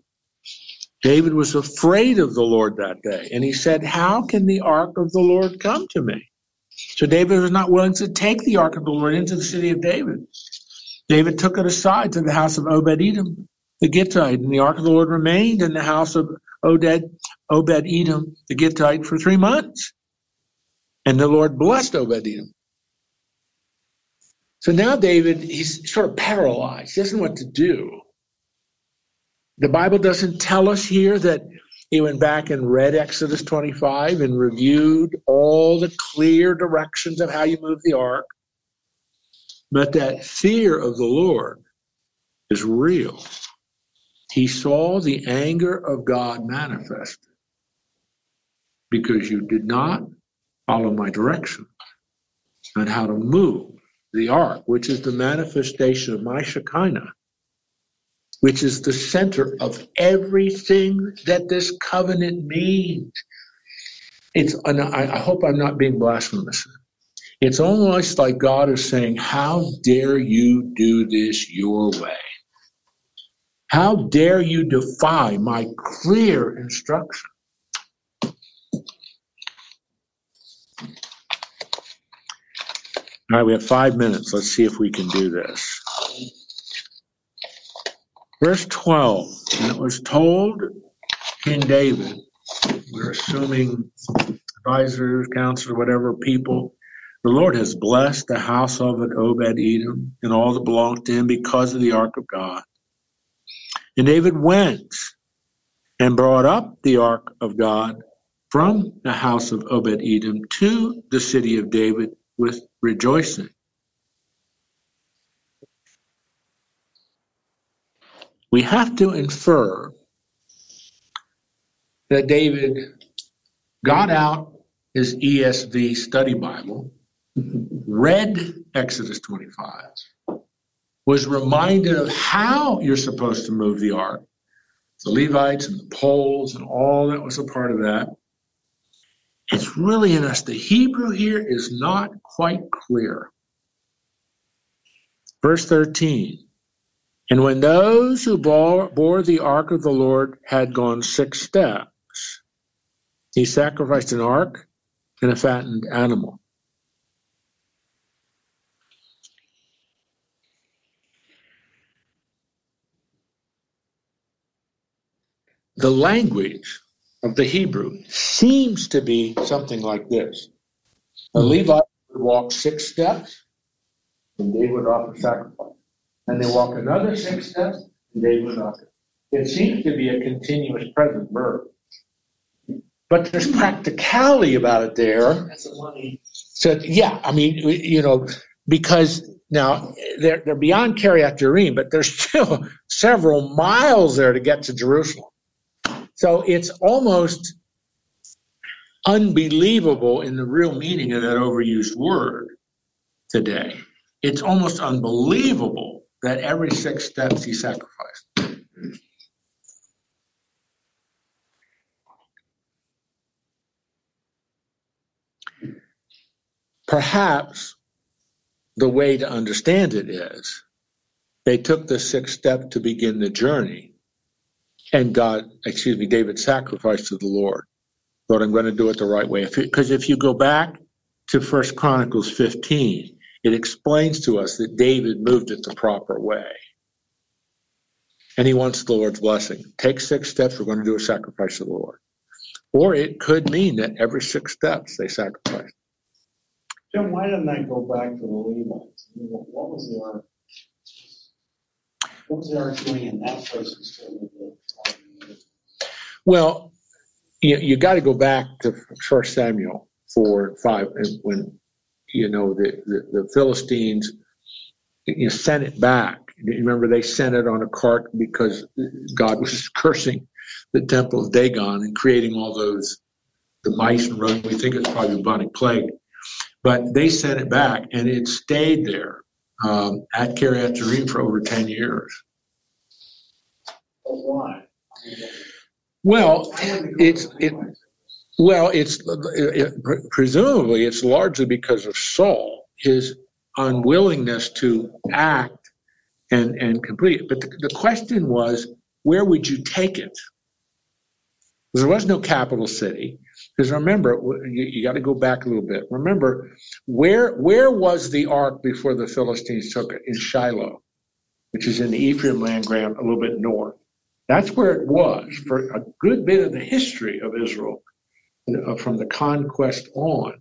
David was afraid of the Lord that day. And he said, How can the ark of the Lord come to me? So David was not willing to take the ark of the Lord into the city of David. David took it aside to the house of Obed Edom, the Gittite, and the ark of the Lord remained in the house of Obed, Edom, the Gittite, for three months. And the Lord blessed Obed Edom. So now David, he's sort of paralyzed. He doesn't know what to do. The Bible doesn't tell us here that he went back and read Exodus 25 and reviewed all the clear directions of how you move the ark. But that fear of the Lord is real. He saw the anger of God manifested because you did not follow my direction on how to move the ark, which is the manifestation of my Shekinah which is the center of everything that this covenant means. It's, I, I hope I'm not being blasphemous. It's almost like God is saying, How dare you do this your way? How dare you defy my clear instruction? All right, we have five minutes. Let's see if we can do this. Verse 12, and it was told King David, we're assuming advisors, counselors, whatever people, the Lord has blessed the house of Obed Edom and all that belonged to him because of the ark of God. And David went and brought up the ark of God from the house of Obed Edom to the city of David with rejoicing. we have to infer that David got out his ESV study Bible, read Exodus 25, was reminded of how you're supposed to move the ark, the Levites and the poles and all that was a part of that. It's really in us. The Hebrew here is not quite clear. Verse 13 and when those who bore, bore the ark of the Lord had gone six steps, he sacrificed an ark and a fattened animal. The language of the Hebrew seems to be something like this. A Levite would walk six steps, and they would offer sacrifice and they walk another six steps, and they will not. It seems to be a continuous present verb. But there's practicality about it there. So, yeah, I mean, you know, because now they're, they're beyond Kiryat Jearim, but there's still several miles there to get to Jerusalem. So it's almost unbelievable in the real meaning of that overused word today. It's almost unbelievable that every six steps he sacrificed. Perhaps the way to understand it is they took the sixth step to begin the journey, and God, excuse me, David sacrificed to the Lord. Lord, I'm going to do it the right way. Because if, if you go back to First Chronicles 15, it explains to us that David moved it the proper way. And he wants the Lord's blessing. Take six steps, we're going to do a sacrifice to the Lord. Or it could mean that every six steps they sacrifice. Jim, why didn't I go back to the Levites? What was the? What was the doing in that the Well, you, you got to go back to First Samuel four and five and when you know, the, the, the Philistines you know, sent it back. Remember, they sent it on a cart because God was cursing the temple of Dagon and creating all those, the mice and rodents. We think it's probably bubonic plague. But they sent it back, and it stayed there um, at Kiryat for over 10 years. Why? Well, it's it. Well, it's it, presumably it's largely because of Saul, his unwillingness to act and and complete it. But the, the question was, where would you take it? There was no capital city. Because remember, you, you got to go back a little bit. Remember, where where was the ark before the Philistines took it? In Shiloh, which is in the Ephraim land grant a little bit north. That's where it was for a good bit of the history of Israel from the conquest on.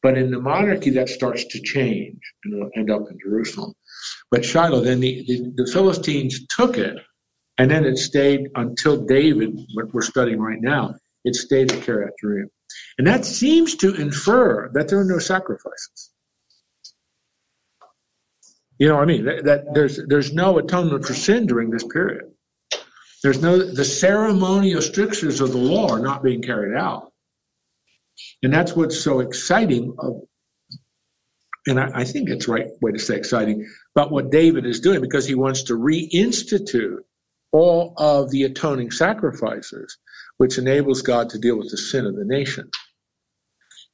But in the monarchy, that starts to change and it'll end up in Jerusalem. But Shiloh, then the, the, the Philistines took it, and then it stayed until David, what we're studying right now, it stayed at Jearim. And that seems to infer that there are no sacrifices. You know what I mean? That, that there's there's no atonement for sin during this period. There's no the ceremonial strictures of the law are not being carried out. And that's what's so exciting of and I, I think it's right way to say exciting about what David is doing because he wants to reinstitute all of the atoning sacrifices, which enables God to deal with the sin of the nation.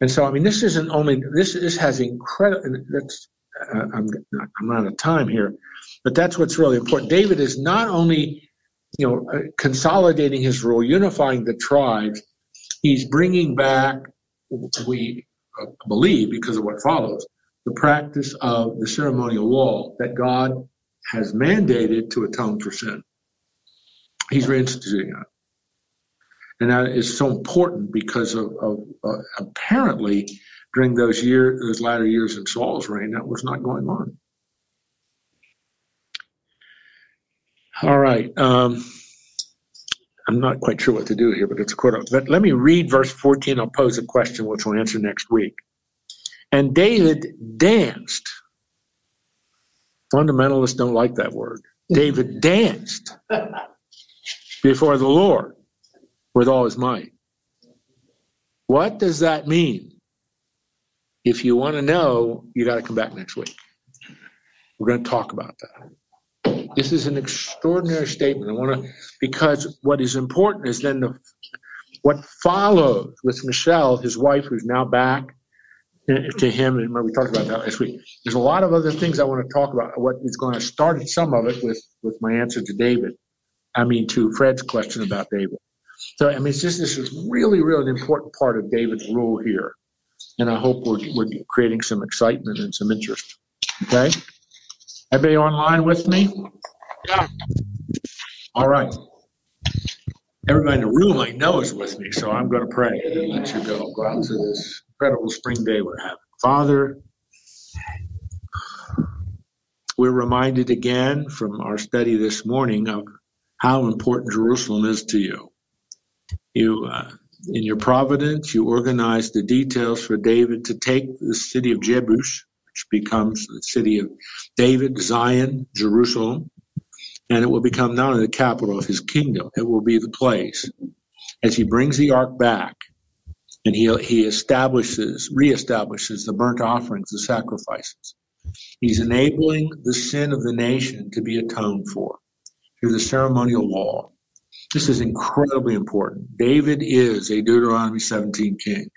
And so, I mean, this isn't only this. This has incredible. That's uh, I'm I'm out of time here, but that's what's really important. David is not only you know uh, consolidating his rule, unifying the tribes. He's bringing back we uh, believe because of what follows the practice of the ceremonial law that God has mandated to atone for sin. He's reinstituting it. And that is so important because of, of uh, apparently during those years, those latter years in Saul's reign, that was not going on. All right. Um, I'm not quite sure what to do here, but it's a quote. But let me read verse 14. I'll pose a question, which we'll answer next week. And David danced. Fundamentalists don't like that word. David danced before the Lord with all his might. What does that mean? If you want to know, you got to come back next week. We're going to talk about that. This is an extraordinary statement. I want to, because what is important is then the, what follows with Michal, his wife, who's now back eh, to him, and we talked about that last week. There's a lot of other things I want to talk about. What is going to start some of it with with my answer to David. I mean, to Fred's question about David. So, I mean, it's just this is really, really an important part of David's rule here. And I hope we're, we're creating some excitement and some interest. Okay? Everybody online with me? Yeah. All right. Everybody in the room I know is with me, so I'm going to pray and let you go. Go out to this incredible spring day we're having. Father, we're reminded again from our study this morning of how important Jerusalem is to you. You, uh, in your providence, you organized the details for David to take the city of Jebus, which becomes the city of David, Zion, Jerusalem, and it will become not only the capital of his kingdom, it will be the place as he brings the ark back and he, he establishes, reestablishes the burnt offerings, the sacrifices. He's enabling the sin of the nation to be atoned for through the ceremonial law. This is incredibly important. David is a Deuteronomy 17 king.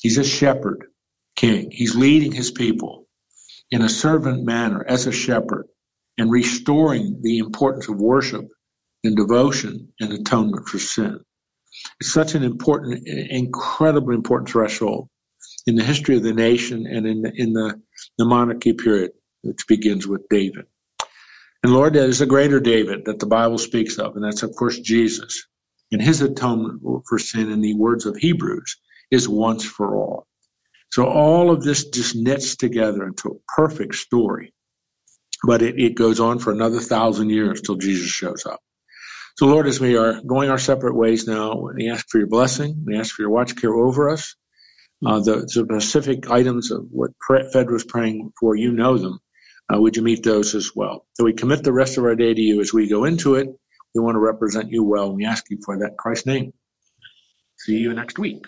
He's a shepherd king. He's leading his people in a servant manner as a shepherd and restoring the importance of worship and devotion and atonement for sin. It's such an important, incredibly important threshold in the history of the nation and in the, in the, the monarchy period, which begins with David. And Lord, there is a greater David that the Bible speaks of, and that's of course Jesus. And his atonement for sin in the words of Hebrews is once for all. So all of this just knits together into a perfect story. But it, it goes on for another thousand years till Jesus shows up. So Lord, as we are going our separate ways now, we ask for your blessing. We ask for your watch care over us. Uh, the specific items of what Fred was praying for, you know them uh, would you meet those as well? So we commit the rest of our day to you as we go into it. We want to represent you well, and we ask you for that in Christ's name. See you next week.